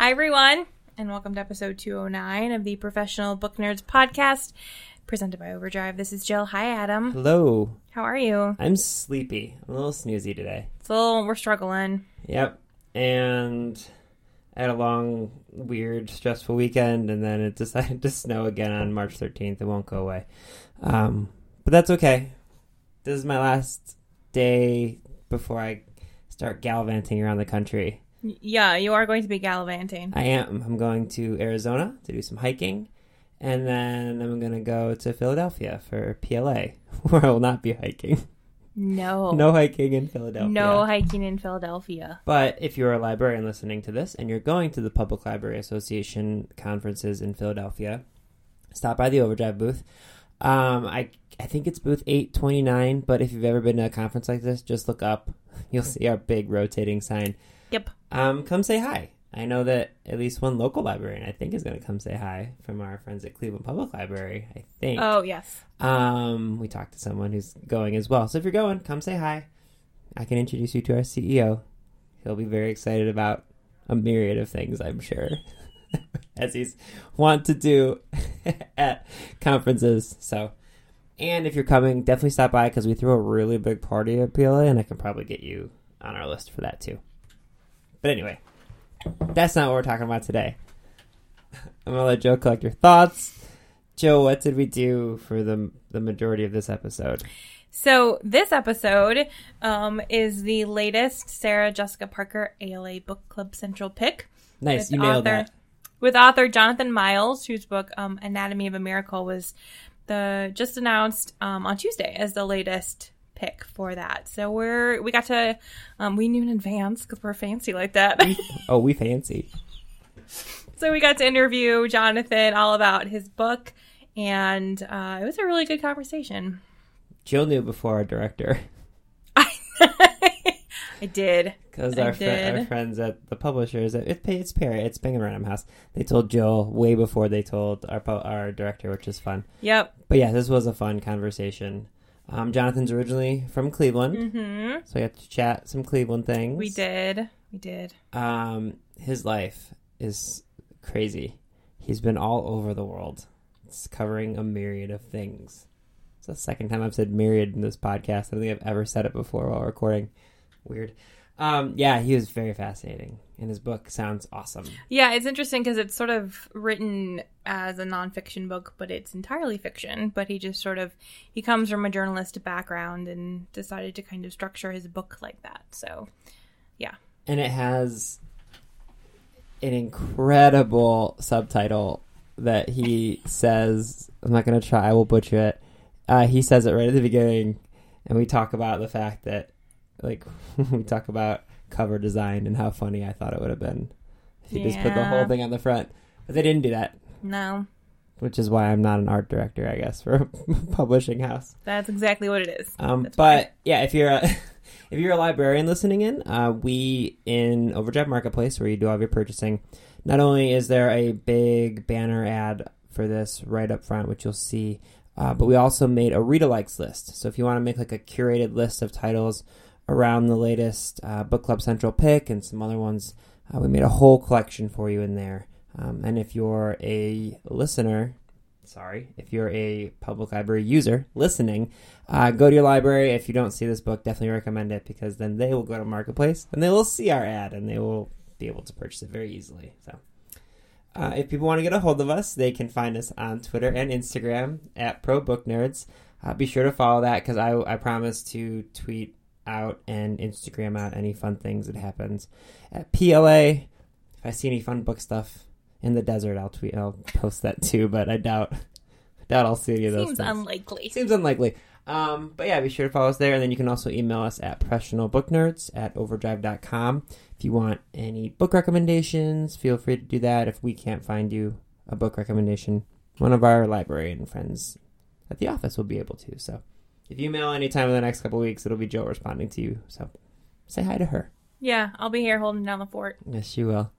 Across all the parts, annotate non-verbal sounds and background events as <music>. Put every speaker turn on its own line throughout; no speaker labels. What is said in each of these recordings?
Hi, everyone, and welcome to episode 209 of the Professional Book Nerds podcast presented by Overdrive. This is Jill. Hi, Adam.
Hello.
How are you?
I'm sleepy. I'm a little snoozy today.
It's a little, we're struggling.
Yep. And I had a long, weird, stressful weekend, and then it <laughs> decided to snow again on March 13th. It won't go away. Um, but that's okay. This is my last day before I start gallivanting around the country.
Yeah, you are going to be gallivanting.
I am. I'm going to Arizona to do some hiking, and then I'm going to go to Philadelphia for PLA, <laughs> where I will not be hiking.
No.
No hiking in Philadelphia.
No hiking in Philadelphia.
But if you're a librarian listening to this and you're going to the Public Library Association conferences in Philadelphia, stop by the Overdrive booth. Um, I I think it's booth 829, but if you've ever been to a conference like this, just look up. <laughs> You'll see our big rotating sign.
Yep.
Um, come say hi. I know that at least one local librarian, I think, is going to come say hi from our friends at Cleveland Public Library. I think.
Oh, yes.
Um, we talked to someone who's going as well. So if you're going, come say hi. I can introduce you to our CEO. He'll be very excited about a myriad of things, I'm sure, <laughs> as he's want to do <laughs> at conferences. So, and if you're coming, definitely stop by because we threw a really big party at PLA, and I can probably get you on our list for that too. But anyway, that's not what we're talking about today. <laughs> I'm gonna let Joe collect your thoughts. Joe, what did we do for the the majority of this episode?
So this episode um, is the latest Sarah Jessica Parker ALA Book Club Central pick.
Nice, you nailed
author,
that.
With author Jonathan Miles, whose book um, Anatomy of a Miracle was the just announced um, on Tuesday as the latest pick for that. So we're we got to um, we knew in advance because we're fancy like that.
Oh, we fancy.
so we got to interview Jonathan all about his book, and uh, it was a really good conversation.
Jill knew before our director <laughs>
I did.
because our,
did.
our friends at the publishers, it, it's Perry, it's and Random House. They told Jill way before they told our our director, which is fun.
Yep.
But yeah, this was a fun conversation. Um, Jonathan's originally from Cleveland,
hmm
so we had to chat some Cleveland things.
We did. We did.
Um, his life is crazy. He's been all over the world. It's covering a myriad of things. It's the second time I've said myriad in this podcast. I don't think I've ever said it before while recording. Weird. Um, yeah, he was very fascinating, and his book sounds awesome.
Yeah, it's interesting because it's sort of written as a nonfiction book, but it's entirely fiction. But he just sort of he comes from a journalist background and decided to kind of structure his book like that. So, yeah,
And it has an incredible subtitle that he says. I'm not going to try, I will butcher it. Uh, he says it right at the beginning, and we talk about the fact that, like, <laughs> we talk about cover design and how funny I thought it would have been if you just put the whole thing on the front. But they didn't do that,
no,
which is why I'm not an art director, I guess, for a <laughs> publishing house.
that's exactly what it is.
Um,
That's
but yeah, if you're a <laughs> if you're a librarian listening in, uh, we in Overdrive Marketplace where you do all of your purchasing. Not only is there a big banner ad for this right up front, which you'll see, uh, but we also made a read alikes list. So if you want to make like a curated list of titles around the latest uh, Book Club Central pick and some other ones, uh, we made a whole collection for you in there. Um, and if you're a listener, sorry, if you're a public library user listening, uh, go to your library. If you don't see this book, definitely recommend it because then they will go to Marketplace and they will see our ad and they will be able to purchase it very easily. So. Uh, if people want to get a hold of us, they can find us on Twitter and Instagram at Pro Book Nerds. Uh, be sure to follow that because I, I promise to tweet out and Instagram out any fun things that happens at PLA. If I see any fun book stuff in the desert, I'll tweet. I'll post that too, but I doubt doubt I'll see any of those.
Seems
things.
unlikely.
Seems unlikely. Um, but yeah, be sure to follow us there, and then you can also email us at professionalbooknerds at overdrive.com. If you want any book recommendations, feel free to do that. If we can't find you a book recommendation, one of our librarian friends at the office will be able to. So if you email anytime in the next couple weeks, it'll be Joe responding to you. So say hi to her.
Yeah, I'll be here holding down the fort.
Yes, you will.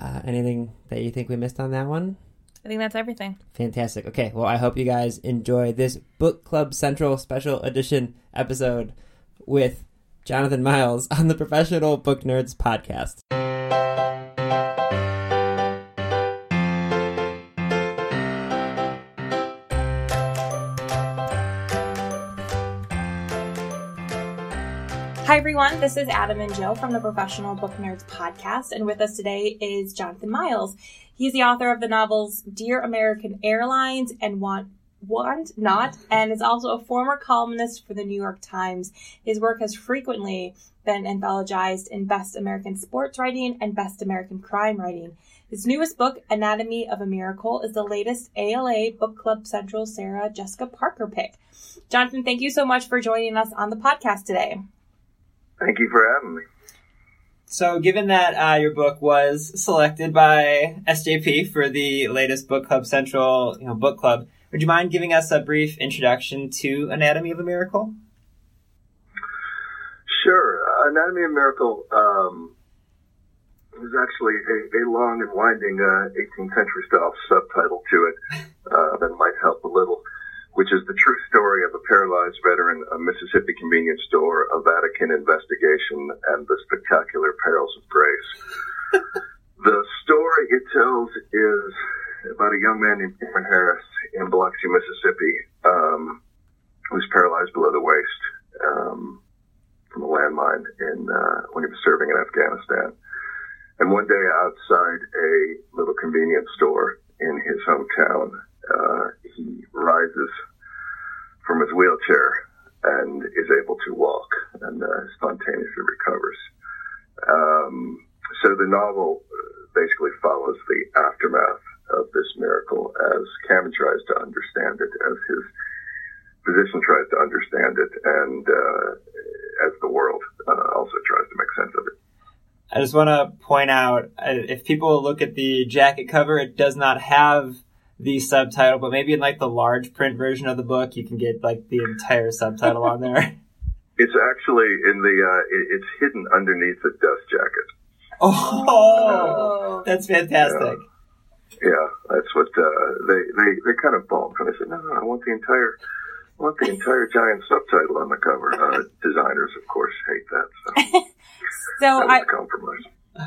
Uh, anything that you think we missed on that one?
I think that's everything.
Fantastic. Okay, well, I hope you guys enjoy this Book Club Central special edition episode with Jonathan Miles <laughs> on the Professional Book Nerds podcast.
Everyone. This is Adam and Joe from the Professional Book Nerds podcast. And with us today is Jonathan Miles. He's the author of the novels Dear American Airlines and Want Want Not, and is also a former columnist for the New York Times. His work has frequently been anthologized in Best American Sports Writing and Best American Crime Writing. His newest book, Anatomy of a Miracle, is the latest ALA Book Club Central Sarah Jessica Parker pick. Jonathan, thank you so much for joining us on the podcast today.
Thank you for having me.
So, given that uh, your book was selected by SJP for the latest Book Club Central you know, book club, would you mind giving us a brief introduction to Anatomy of a Miracle?
Sure. Anatomy of a Miracle um, is actually a, a long and winding uh, 18th century style subtitle to it uh, that might help a little, which is the true story of a paralyzed veteran, a Mississippi convenience store, a Vatican investigation, and the spectacular perils of grace. <laughs> the story it tells is about a young man named Cameron Harris in Biloxi, Mississippi, um, who's paralyzed below the waist um, from a landmine in uh, when he was serving in Afghanistan. And one day outside a little convenience store in his hometown, uh, he rises from his wheelchair and is able to walk and uh, spontaneously recovers. Um, so the novel basically follows the aftermath of this miracle as Cameron tries to understand it, as his physician tries to understand it, and uh, as the world uh, also tries to make sense of it.
I just want to point out uh, if people look at the jacket cover, it does not have the subtitle, but maybe in like the large print version of the book, you can get like the entire subtitle on there. <laughs>
It's actually in the, uh, it, it's hidden underneath the dust jacket.
Oh, that's fantastic.
Yeah, yeah that's what uh, they they they kind of balked when they said, "No, no, I want the entire, I want the entire giant subtitle on the cover." Uh, designers, of course, hate that. So, <laughs>
So
that was
I
a compromise.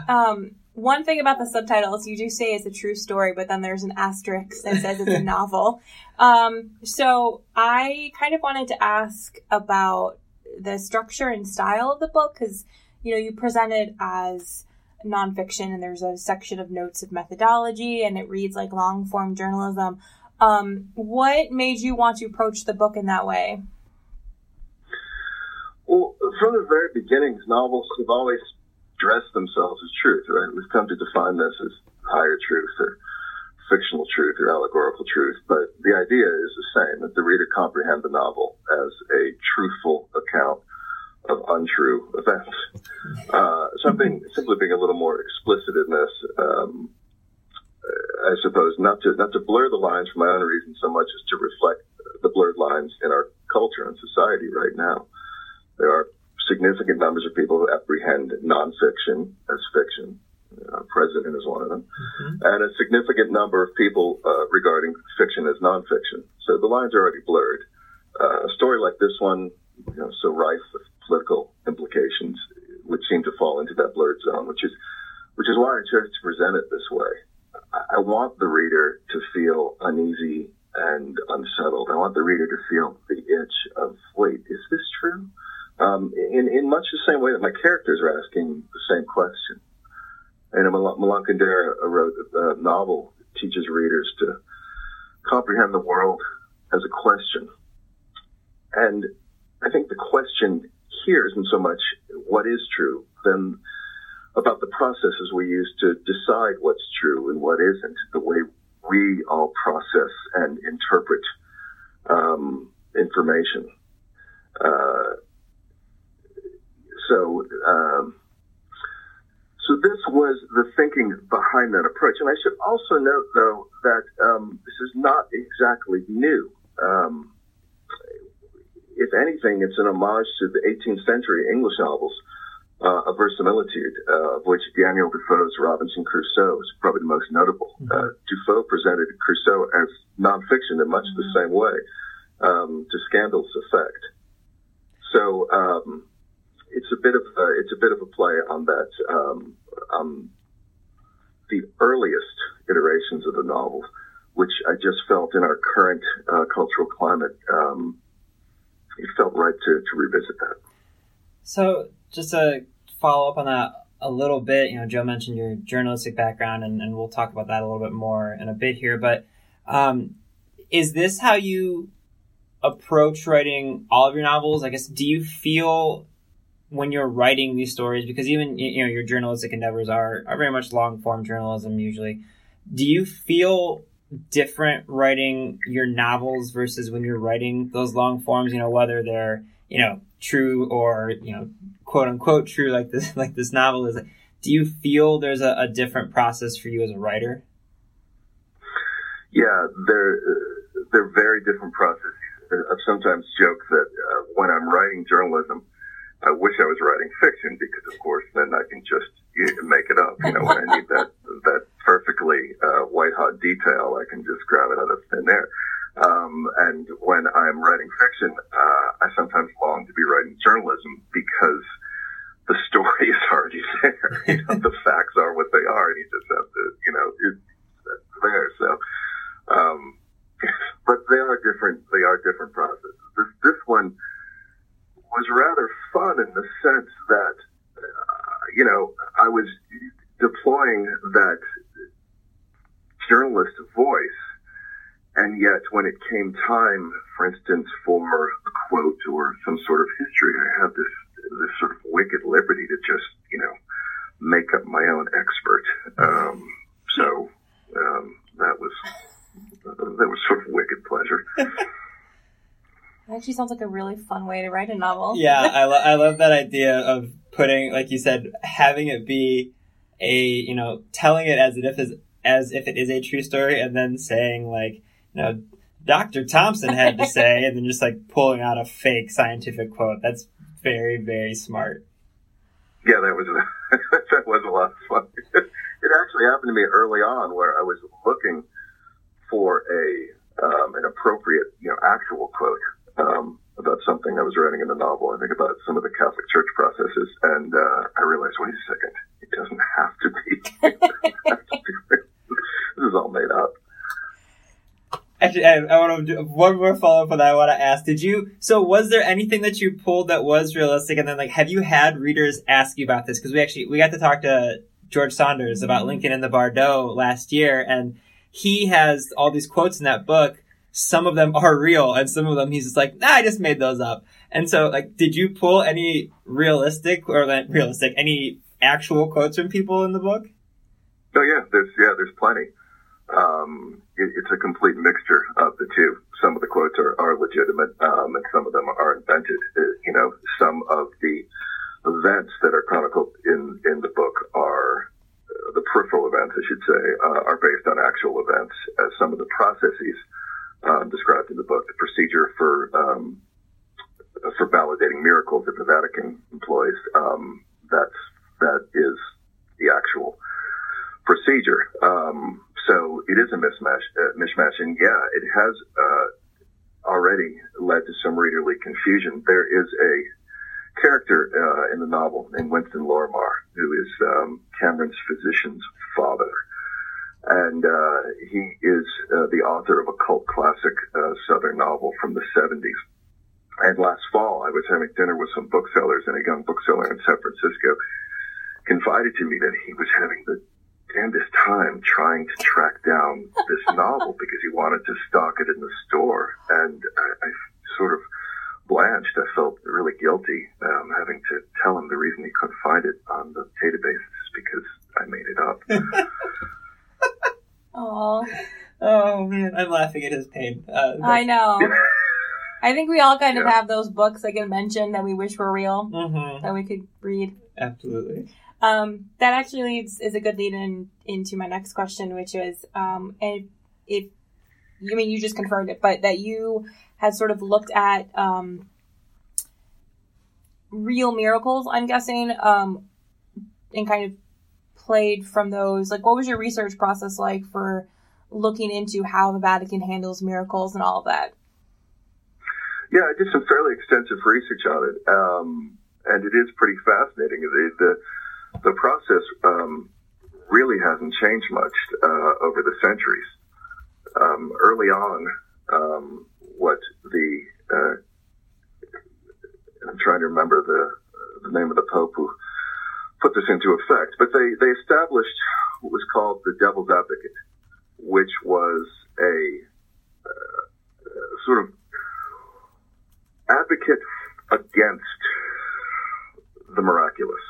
um one thing about the subtitles, you do say it's a true story, but then there's an asterisk that says it's a <laughs> novel. Um, so I kind of wanted to ask about the structure and style of the book because you know you present it as nonfiction and there's a section of notes of methodology and it reads like long form journalism. Um, what made you want to approach the book in that way?
Well, from the very beginnings, novels have always dressed themselves as truth, right? We've come to define this as higher truth or fictional truth or allegorical truth, but the idea is the same, that the reader comprehend the novel as a truthful account of untrue events. <laughs> Uh, something simply being a little more explicit in this, um, I suppose, not to not to blur the lines for my own reasons so much as to reflect the blurred lines in our culture and society right now. There are significant numbers nonfiction as fiction. Uh, president is one of them, and a significant number of people uh, regarding fiction as nonfiction. So the lines are already blurred. Uh, a story like this one, you know, so rife with political implications, would seem to fall into that blurred zone, which is which is why I chose to present it this way. I, I want the reader to feel uneasy and unsettled. I want the reader to feel the itch of, wait, is this true? Um, in, in much same way that my characters are asking the same question. And Uh, Milan Kundera wrote a novel that teaches readers to comprehend the world as a question. And I think the question here isn't so much what is true, then about the processes we use to decide what's true and what isn't, the way we all process and interpret um, information. Uh, so, um, so this was the thinking behind that approach. And I should also note, though, that um, this is not exactly new. Um, if anything, it's an homage to the 18th century English novels uh, of verisimilitude, uh, of which Daniel Defoe's Robinson Crusoe is probably the most notable. Mm-hmm. Uh, Defoe presented Crusoe as nonfiction in much mm-hmm. the same way, um, to scandal's effect. So um, it's a bit of a, it's a bit of a play on that. Um, um, the earliest iterations of the novel, which I just felt in our current uh, cultural climate, um, it felt right to, to revisit that.
So, just to follow up on that a little bit, you know, Joe mentioned your journalistic background, and, and we'll talk about that a little bit more in a bit here. But um, is this how you approach writing all of your novels? I guess, do you feel when you're writing these stories, because even you know your journalistic endeavors are are very much long form journalism usually. Do you feel different writing your novels versus when you're writing those long forms? You know, whether they're you know true or you know quote unquote true like this <laughs> like this novel is. Do you feel there's a, a different process for you as a writer?
Yeah, they're they're very different processes. I've sometimes joked that uh, when I'm writing journalism, I wish I was writing fiction because, of course, then I can just make it up. You know, when I need that <laughs> that perfectly uh, white hot detail, I can just grab it out of thin air. Um, and when I'm writing fiction, uh, I sometimes long to be writing journalism because the <laughs> story is already there. you know, the facts are what they are, and you just have to, you know, it's there. So, um, <laughs> but they are different. They are different processes. This this one was rather fun in the sense that, uh, you know, I was deploying that journalist voice, and yet when it came time, for instance, for a quote or some sort of history, I had this this sort of wicked liberty to just, you know, make up my own expert. Um, so um, that was that was sort of wicked pleasure. <laughs>
It actually sounds like a really fun way to write a novel. <laughs>
Yeah, I, lo- I love that idea of putting, like you said, having it be a, you know, telling it as if as, as if it is a true story, and then saying like, you know, Dr. Thompson had to say, and then just like pulling out a fake scientific quote. That's very, very smart.
Yeah, that was <laughs> that was a lot of fun. <laughs> it actually happened to me early on where I was looking for a um, an appropriate, you know, actual quote um, about something I was writing in the novel. I think about some of the Catholic Church processes, and uh, I realized, wait a second, it doesn't have to be. <laughs> this is all made up.
Actually, I, I, want to do one more follow up on that. I want to ask: Did you? So, was there anything that you pulled that was realistic? And then, like, have you had readers ask you about this? Because we actually we got to talk to George Saunders about Lincoln in the Bardo last year, and he has all these quotes in that book some of them <laughs> are real and some of them he's just like, nah, I just made those up. And so, like, did you pull any realistic or like, realistic, any actual quotes from people in the book?
Oh yeah, there's yeah, there's plenty. Um, it, it's a complete mixture of the two. Some of the quotes are, are legitimate, um, and some of them are invented. Uh, you know, some of the events that are chronicled in in the book are uh, the peripheral events, I should say, uh, are based on actual events. Some of the processes um, described in the book, the procedure for um, for validating miracles that the Vatican employs. Um, that's that is the actual procedure. Um, so it is a mismatch, uh, and yeah, it has uh, already led to some readerly confusion. There is a character uh, in the novel named Winston Lorimer, who is um, Cameron's physician's father and uh, he is uh, the author of a cult classic uh, Southern novel from the 70s. And last fall, I was having dinner with some booksellers, and a young bookseller in San Francisco confided to me that he was having the damnedest time trying to track down this <laughs> novel because he wanted to stock it in the store, and I, I sort of blanched. I felt really guilty um, having to tell him the reason he couldn't find it on the database is because I made it up.
Oh,
Oh man, <laughs> I'm laughing at his pain. Uh,
I know. <laughs> I think we all kind of
Yeah.
have those books like I mentioned that we wish were real
hmm
that we could read.
absolutely.
Um, that actually leads is a good lead in into my next question, which is, um, if you I mean you just confirmed it, but that you had sort of looked at um, real miracles, I'm guessing, um, and kind of played from those. Like, what was your research process like for looking into how the Vatican handles miracles and all of that?
Yeah, I did some fairly extensive research on it, um, and it is pretty fascinating. The the, the process um, really hasn't changed much uh, over the centuries. Um, early on, um, what the uh, I'm trying to remember the the name of the pope who put this into effect, but they they established what was called the Devil's Advocate, which was a uh, sort of advocate against the miraculous.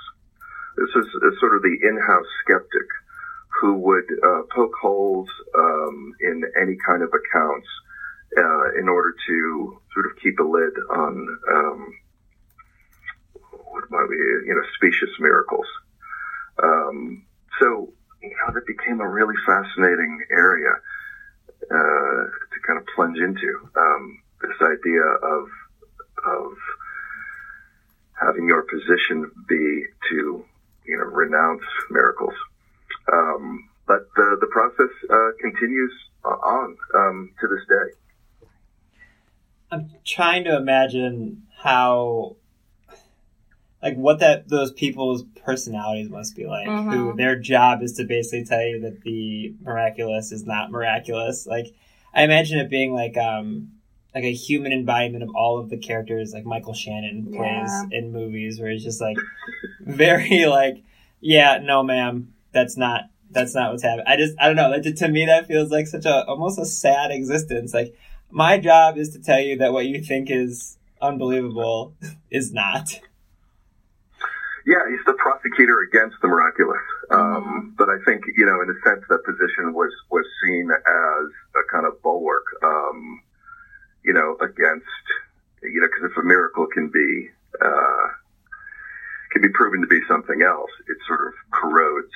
This is, sort of the in-house skeptic who would uh, poke holes um, in any kind of accounts uh, in order to sort of keep a lid on um, what might be, you know, specious miracles. Um, so, you know, that became a really fascinating area uh, to kind of plunge into. Um, this idea of of having your position be to you know renounce miracles. Um, but the the process uh, continues on um, to this day.
I'm trying to imagine how, like, what that those people's personalities must be like. Who
Mhm.
their job is to basically tell you that the miraculous is not miraculous. Like, I imagine it being like um like a human embodiment of all of the characters like Michael Shannon plays
Yeah.
in movies, where he's just like <laughs> very like, yeah, no, ma'am, that's not. That's not what's happening. I just, I don't know. That, to me, that feels like such a almost a sad existence. Like, my job is to tell you that what you think is unbelievable is not.
Yeah, he's the prosecutor against the miraculous. Um, but I think you know, in a sense, that position was was seen as a kind of bulwark. Um, you know, against you know, because if a miracle can be uh, can be proven to be something else, it sort of corrodes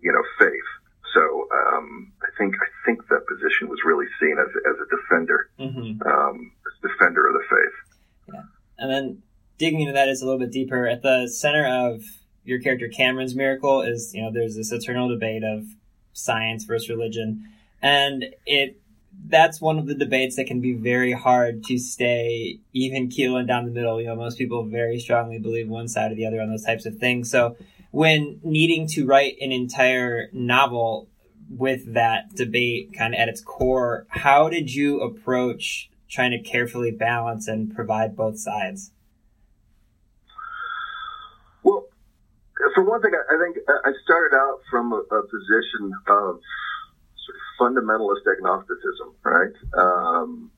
you know faith. So um, I think I think that position was really seen as as a defender,
hmm
um, defender of the faith.
Yeah, and then digging into that is a little bit deeper. At the center of your character Cameron's miracle is, you know, there's this eternal debate of science versus religion, and it that's one of the debates that can be very hard to stay even keel and down the middle. You know, most people very strongly believe one side or the other on those types of things. So when needing to write an entire novel with that debate kind of at its core, how did you approach trying to carefully balance and provide both sides?
Well, for one thing, I think I started out from a, a position of sort of fundamentalist agnosticism, right? Um,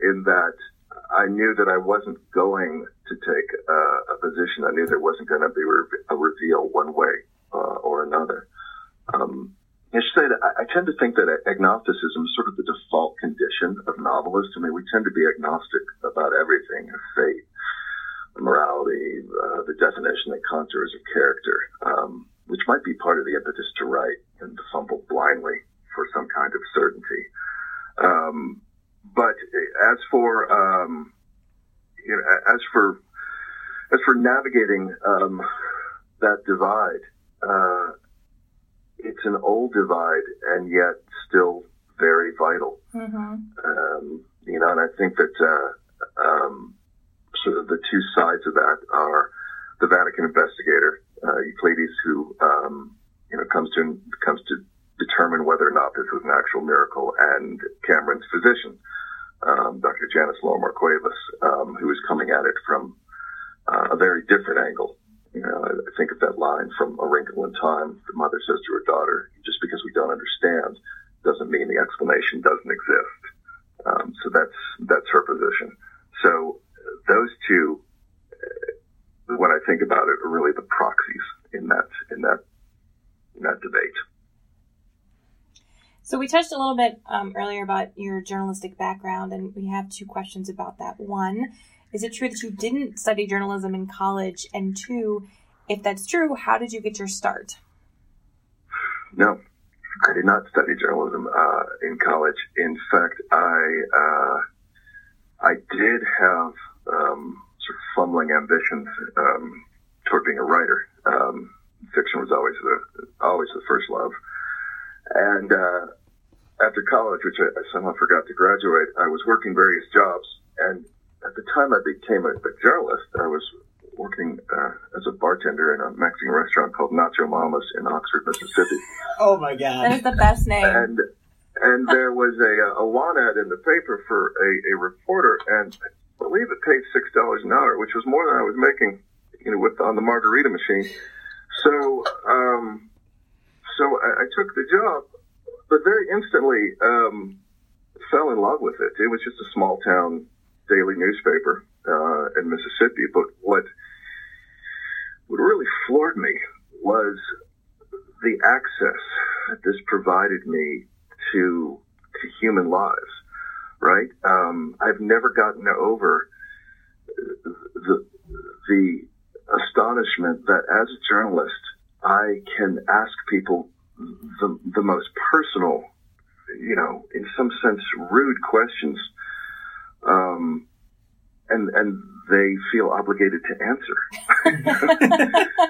in that I knew that I wasn't going to take uh, a position. I knew there wasn't going to be a reveal one way uh, or another. Um, I should say that I, I tend to think that agnosticism is sort of the default condition of novelists. I mean, we tend to be agnostic about everything, fate, morality, uh, the definition and contours of character, um, which might be part of the impetus to write and to fumble blindly for some kind of certainty. Um, but as for um, you know, as for as for navigating um, that divide, uh, it's an old divide and yet still very vital.
Mm-hmm.
Um, you know, and I think that uh, um, sort of the two sides of that are the Vatican investigator uh, Euclides, who um, you know comes to comes to determine whether or not this was an actual miracle, and Cameron's physician, um, Dr. Janice Lomar Cuevas, um, who is coming at it from uh, a very different angle You know, I, think of that line from A Wrinkle in Time. The mother says to her daughter, "Just because we don't understand doesn't mean the explanation doesn't exist." Um, so that's that's her position. So those two, uh, when I think about it, are really the proxies in that in that in that debate.
So we touched a little bit um, earlier about your journalistic background, and we have two questions about that. One, is it true that you didn't study journalism in college? And two, if that's true, how did you get your start?
No, I did not study journalism uh, in college. In fact, I uh, I did have um, sort of fumbling ambitions um, toward being a writer. Um, fiction was always the always the first love, and uh, after college, which I, I somehow forgot to graduate, I was working various jobs, and at the time I became a, a journalist, I was working uh, as a bartender in a Mexican restaurant called Nacho Mamas in Oxford, Mississippi.
Oh my God,
That is the best name.
And and there was a, a want ad in the paper for a, a reporter, and I believe it paid six dollars an hour, which was more than I was making, you know, with on the margarita machine. So, um, so I, I took the job, but very instantly um, fell in love with it. It was just a small town daily newspaper uh, in Mississippi, but what what really floored me was the access that this provided me to to human lives. Right? Um, I've never gotten over the the astonishment that as a journalist, I can ask people the the most personal, you know, in some sense, rude questions, um, and and they feel obligated to answer. <laughs> <laughs>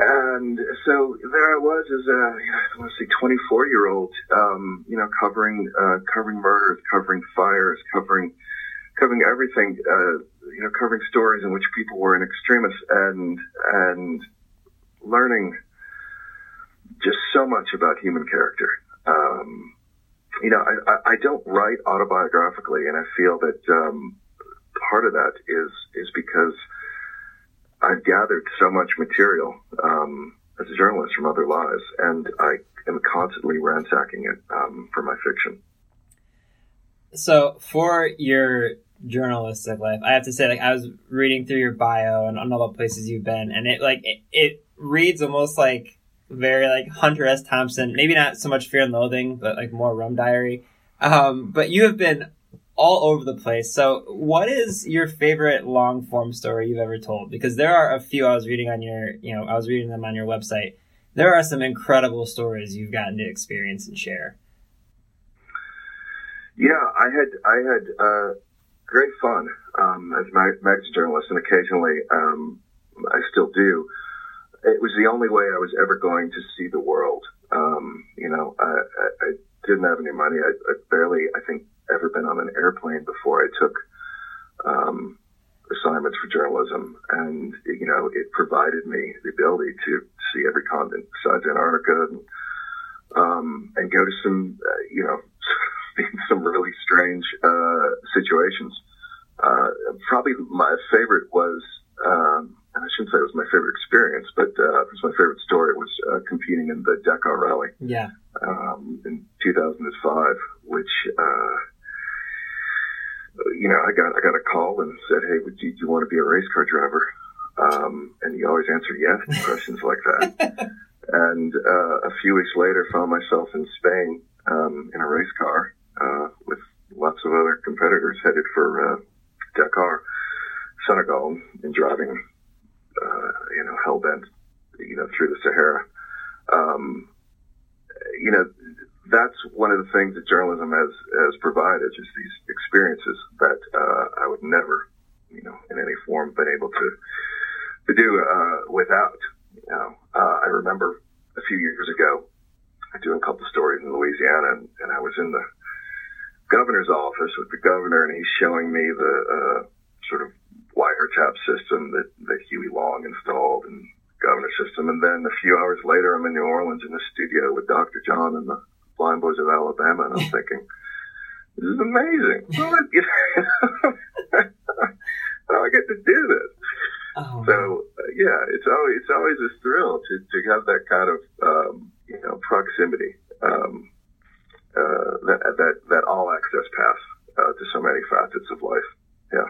And so there I was as a, I want to say, 24 year old, um, you know, covering, uh, covering murders, covering fires, covering, covering everything, uh, you know, covering stories in which people were in extremis and, and learning just so much about human character. Um, you know, I, I don't write autobiographically and I feel that, um, part of that is, is because I've gathered so much material um, as a journalist from other lives, and I am constantly ransacking it um, for my fiction.
So for your journalistic life, I have to say, like, I was reading through your bio and on all the places you've been, and it like it, it reads almost like very like Hunter S. Thompson. Maybe not so much Fear and Loathing, but like more Rum Diary. Um, but you have been all over the place. So, what is your favorite long form story you've ever told? Because there are a few I was reading on your, you know, I was reading them on your website. There are some incredible stories you've gotten to experience and share.
Yeah, I had I had uh, great fun um, as a mag- magazine journalist, and occasionally um, I still do. It was the only way I was ever going to see the world. Um, you know, I, I, I didn't have any money. I, I barely, I think, ever been on an airplane before I took um, assignments for journalism, and you know, it provided me the ability to see every continent besides Antarctica, and, um, and go to some, uh, you know, <laughs> some really strange uh, situations. Uh, probably my favorite was, um, and I shouldn't say it was my favorite experience, but uh, it was my favorite story was uh, competing in the Dakar Rally
Yeah.
um, in 2005, which uh, you know I got I got a call and said, "Hey, would you, do you want to be a race car driver?" Um, and you always answer yes to questions like that. <laughs> and uh, a few weeks later, found myself in Spain um, in a race car uh, with lots of other competitors headed for uh, Dakar, Senegal, and driving, uh, you know, hell bent, you know, through the Sahara. Um, you know, that's one of the things that journalism has, has provided, just these experiences that uh, I would never, you know, in any form been able to to do uh, without. You know, uh, I remember a few years ago doing a couple stories in Louisiana, and, and I was in the governor's office with the governor, and he's showing me the uh, sort of wiretap system that, that Huey Long installed and governor system. And then a few hours later, I'm in New Orleans in the studio with Dr. John and the Blind Boys of Alabama, and I'm <laughs> thinking, this is amazing. <laughs> How do I get to do this?
Oh,
So, uh, yeah, it's always it's always a thrill to, to have that kind of um, you know proximity, um, uh, that that that all access pass uh, to so many facets of life. Yeah.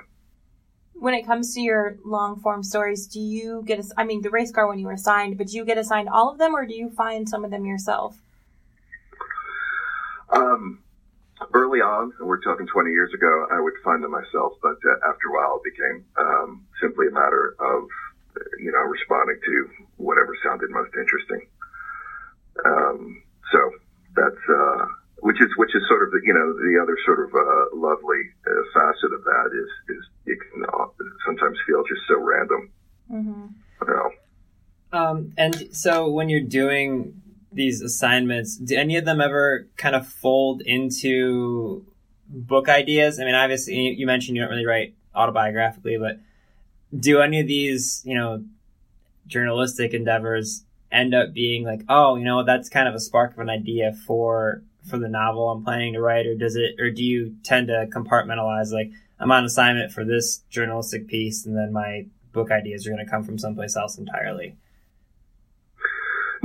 When it comes to your long form stories, do you get? I mean, the race car when you were assigned, but do you get assigned all of them, or do you find some of them yourself?
Um, early on, and we're talking 20 years ago, I would find them myself, but uh, after a while, it became um, simply a matter of you know responding to whatever sounded most interesting. Um, so that's uh, which is which is sort of the you know the other sort of uh, lovely uh, facet of that is is it can sometimes feel just so random.
Mm-hmm.
You know?
Um, and so when you're doing these assignments, do any of them ever kind of fold into book ideas? I mean, obviously, you mentioned you don't really write autobiographically, but do any of these, you know, journalistic endeavors end up being like, oh, you know, that's kind of a spark of an idea for for the novel I'm planning to write, or does it, or do you tend to compartmentalize like I'm on assignment for this journalistic piece, and then my book ideas are going to come from someplace else entirely?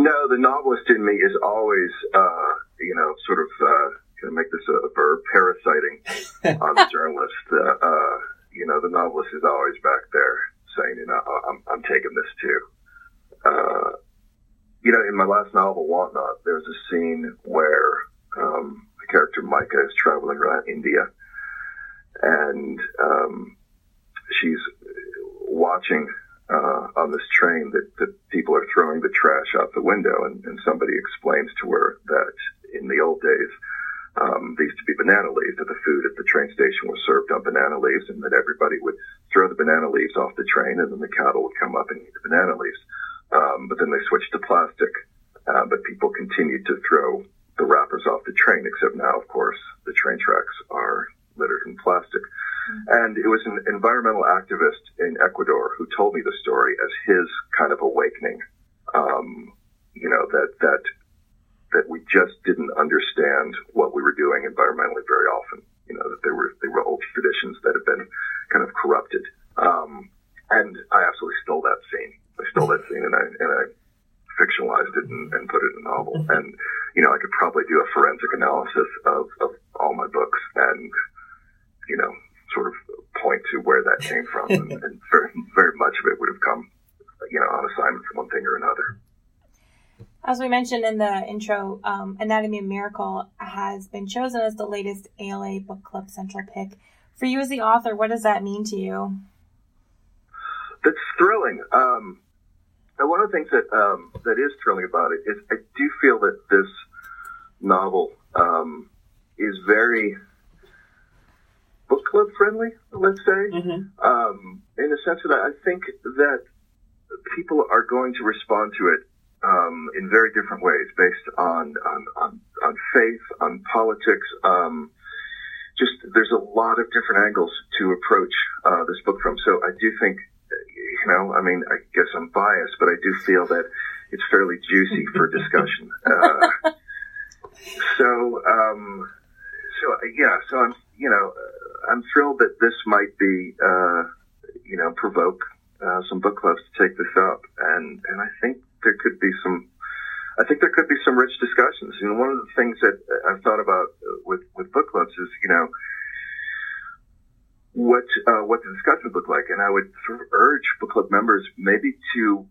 No, the novelist in me is always, uh, you know, sort of uh, going to make this a, verb, parasiting <laughs> on the journalist. Uh, uh, you know, the novelist is always back there saying, you know, I'm, I'm taking this too. Uh, you know, in my last novel, Want Not, there's a scene where um, the character Micah is traveling around India, and um, she's watching uh, on this train that, that people are throwing the trash out the window, and, and somebody explains to her that in the old days, um, used to be banana leaves, that the food at the train station was served on banana leaves, and that everybody would throw the banana leaves off the train, and then the cattle would come up and eat the banana leaves. Um, but then they switched to plastic, uh, but people continued to throw the wrappers off the train, except now, of course, the train tracks are littered in plastic. And it was an environmental activist in Ecuador who told me the story as his kind of awakening. Um, you know that that that we just didn't understand what we were doing environmentally very often. You know that there were there were old traditions that had been kind of corrupted. Um, and I absolutely stole that scene. I stole that scene and I and I fictionalized it and, and put it in a novel. And you know I could probably do a forensic analysis of, of all my books and you know sort of point to where and, <laughs> and very, very much of it would have come, you know, on assignment from one thing or another.
As we mentioned in the intro, um, Anatomy of Miracle has been chosen as the latest ALA Book Club Central pick. For you as the author, what does that mean to you?
That's thrilling. Um, and one of the things that um, that is thrilling about it is I do feel that this novel um, is very book club friendly, let's say,
Mm-hmm.
um, in the sense that I think that people are going to respond to it um, in very different ways, based on on, on, on faith, on politics. Um, just there's a lot of different angles to approach uh, this book from. So I do think, you know, I mean, I guess I'm biased, but I do feel that it's fairly juicy for discussion. <laughs> Uh, so, um, so yeah, so I'm, you know, I'm thrilled that this might be, uh, you know, provoke uh, some book clubs to take this up, and and I think there could be some. I think there could be some rich discussions. You know, one of the things that I've thought about with with book clubs is, you know, what uh, what the discussion would look like, and I would sort of urge book club members maybe to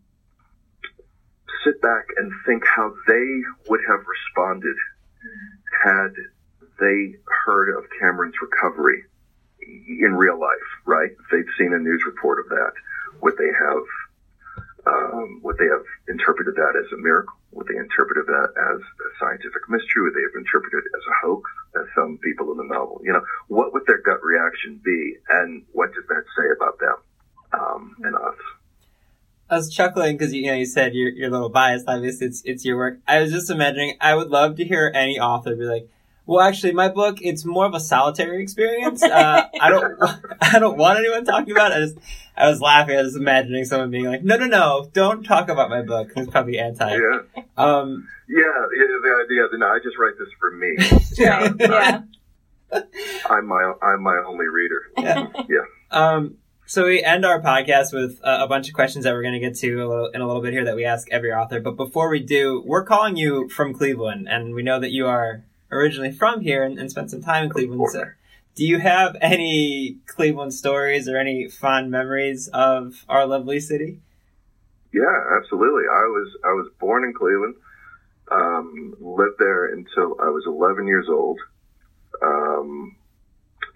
sit back and think how they would have responded had they heard of Cameron's recovery in real life, right? They've seen a news report of that, would they have um, would they have interpreted that as a miracle? Would they interpreted that as a scientific mystery? Would they have interpreted it as a hoax, as some people in the novel? You know, what would their gut reaction be, and what does that say about them um, and us?
I was chuckling because you know you said you're, you're a little biased. Obviously, it's it's your work. I was just imagining. I would love to hear any author be like, "Well, actually, my book it's more of a solitary experience. <laughs> Uh, I don't <laughs> I don't want anyone talking about it. I just I was laughing. I was imagining someone being like, "No, no, no, don't talk about my book." It's probably anti.
Yeah,
Um,
yeah, yeah. The idea that no, I just write this for me.
Right, <laughs> yeah.
I'm my I'm my only reader.
yeah.
Yeah.
Um, So we end our podcast with a, a bunch of questions that we're going to get to a little, in a little bit here that we ask every author. But before we do, we're calling you from Cleveland, and we know that you are originally from here and, and spent some time in Cleveland. So, do you have any Cleveland stories or any fond memories of our lovely city?
Yeah, absolutely. I was I was born in Cleveland. Um, lived there until I was 11 years old. Um,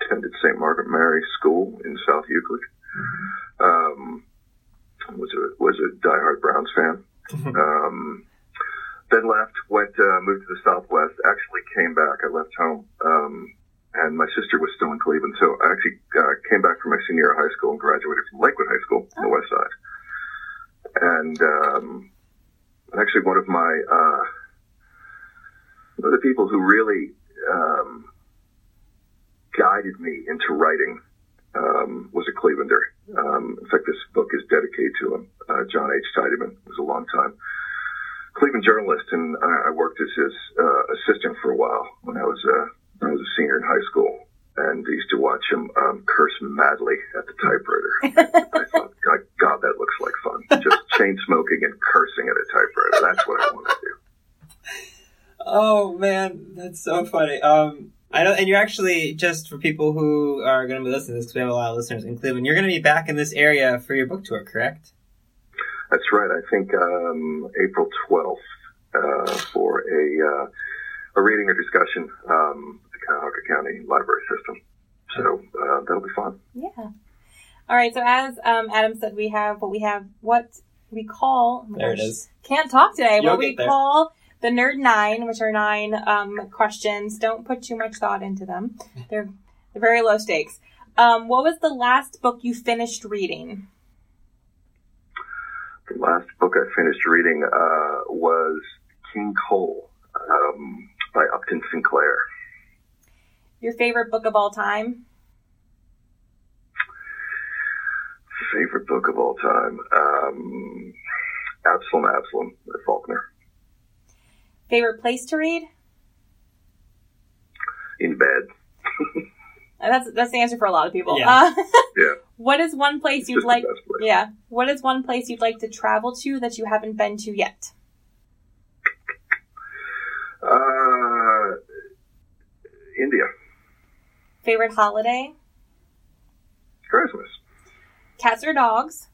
attended St. Margaret Mary School in South Euclid. Um, was a was a diehard Browns fan. <laughs> Um, then left, went uh, moved to the Southwest. Actually came back. I left home, um, and my sister was still in Cleveland. So I actually uh, came back from my senior year of high school and graduated from Lakewood High School on the West Side. And um, actually, one of my uh, one of the people who really um, guided me into writing um, was a Clevelander. Um, in fact, this book is dedicated to him. Uh, John H. Tiedemann was a long time Cleveland journalist, and I, I worked as his uh, assistant for a while when I was a when I was a senior in high school, and I used to watch him um, curse madly at the typewriter. <laughs> I thought, God, God, that looks like fun. Just <laughs> chain smoking and cursing at a typewriter. That's what I want to do.
Oh man, that's so funny. Um, I know, and you're actually just for people who are going to be listening to this because we have a lot of listeners in Cleveland. You're going to be back in this area for your book tour, correct?
That's right. I think um, April 12th uh, for a uh, a reading or discussion um, with the Cuyahoga County Library System. So uh, that'll be fun.
Yeah. All right. So as um, Adam said, we have what we have what we call. oh
There it
gosh,
is.
Can't talk today.
You'll
what we
there.
call the Nerd Nine, which are nine um, questions. Don't put too much thought into them. <laughs> They're they're very low stakes. Um, what was the last book you finished reading?
The last book I finished reading uh, was King Coal um, by Upton Sinclair.
Your favorite book of all time?
Favorite book of all time. Um, Absalom, Absalom by Faulkner.
Favorite place to read?
In bed. <laughs>
Uh, That's that's the answer for a lot of people.
Yeah.
Uh, <laughs>
Yeah.
What is one place you'd like?
place.
Yeah. What is one place you'd like to travel to that you haven't been to yet?
Uh, India.
Favorite holiday?
Christmas.
Cats or dogs?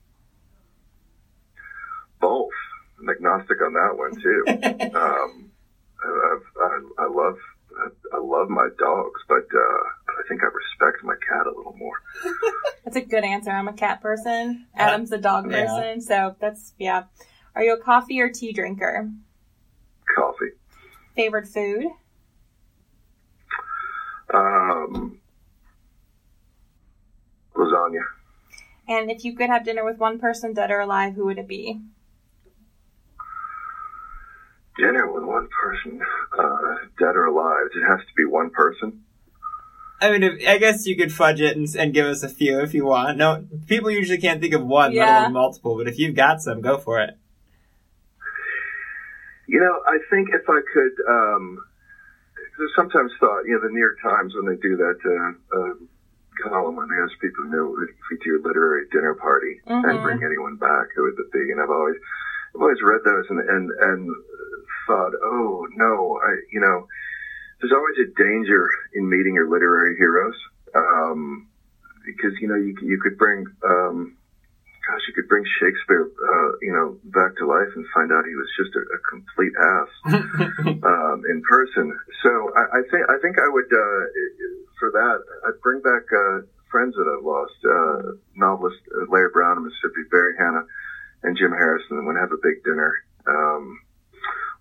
Both. I'm agnostic on that one too. <laughs> um, I, I, I love I love my dogs, but uh, I think I respect my cat a little more. <laughs>
That's a good answer. I'm a cat person. Adam's a dog
yeah.
person. So that's yeah. Are you a coffee or tea drinker?
Coffee.
Favorite food?
Um, lasagna.
And if you could have dinner with one person, dead or alive, who would it be?
Dinner with one person, uh, dead or alive. It has to be one person.
I mean, if, I guess you could fudge it and, and give us a few if you want. No, people usually can't think of one, let
Yeah.
alone multiple. But if you've got some, go for it.
You know, I think if I could, um, there's sometimes thought, you know, the New York Times when they do that uh, uh, column when they ask people, you know, if you do a literary dinner party and
Mhm.
bring anyone back, who would it be? And I've always, I've always read those and and and thought, oh no, I, you know, there's always a danger in meeting your literary heroes, um, because you know you you could bring. Um, Gosh, you could bring Shakespeare, uh, you know, back to life and find out he was just a, a complete ass <laughs> um, in person. So I, I think I think I would uh, for that I'd bring back uh, friends that I've lost. Uh, novelist uh, Larry Brown of Mississippi, Barry Hannah, and Jim Harrison. And would have a big dinner um,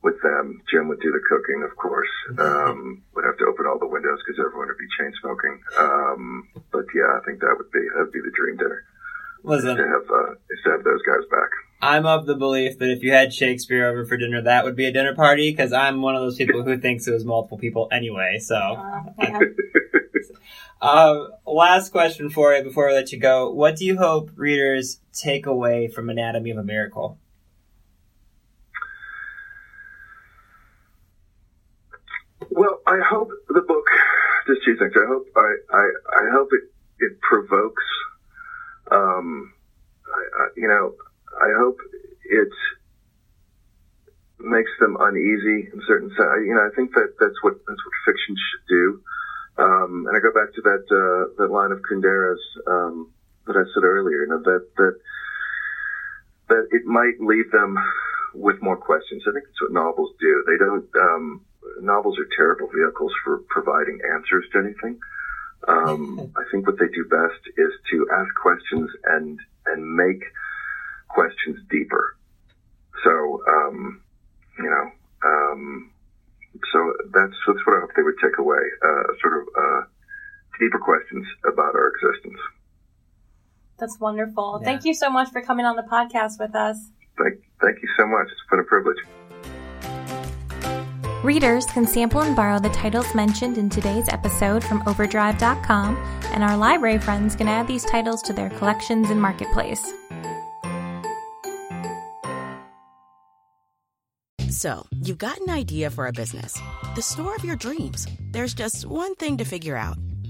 with them. Jim would do the cooking, of course. Um, would have to open all the windows because everyone would be chain smoking. Um, but yeah, I think that would be that would be the dream dinner
Listen, to
have uh, to have those guys back.
I'm of the belief that if you had Shakespeare over for dinner, that would be a dinner party because I'm one of those people who thinks it was multiple people anyway. So,
Uh, yeah. <laughs>
uh, last question for you before we let you go. What do you hope readers take away from Anatomy of a Miracle?
Well, I hope the book. Just two things. I hope I I, I hope it it provokes um, I, I, you know, I hope it makes them uneasy in certain sense. You know, I think that that's what that's what fiction should do. Um, and I go back to that uh, that line of Kundera's um, that I said earlier. You know, that that that it might leave them with more questions. I think that's what novels do. They don't. Um, novels are terrible vehicles for providing answers to anything. Um, <laughs> I think what they do best is to ask questions and and make questions deeper. So, um, you know, um, so that's that's what I hope they would take away, uh, sort of uh, deeper questions about our existence.
That's wonderful.
Yeah.
Thank you so much for coming on the podcast with us.
Thank, thank you so much. It's been a privilege.
Readers can sample and borrow the titles mentioned in today's episode from Overdrive.com, and our library friends can add these titles to their collections and marketplace.
So, you've got an idea for a business, the store of your dreams. There's just one thing to figure out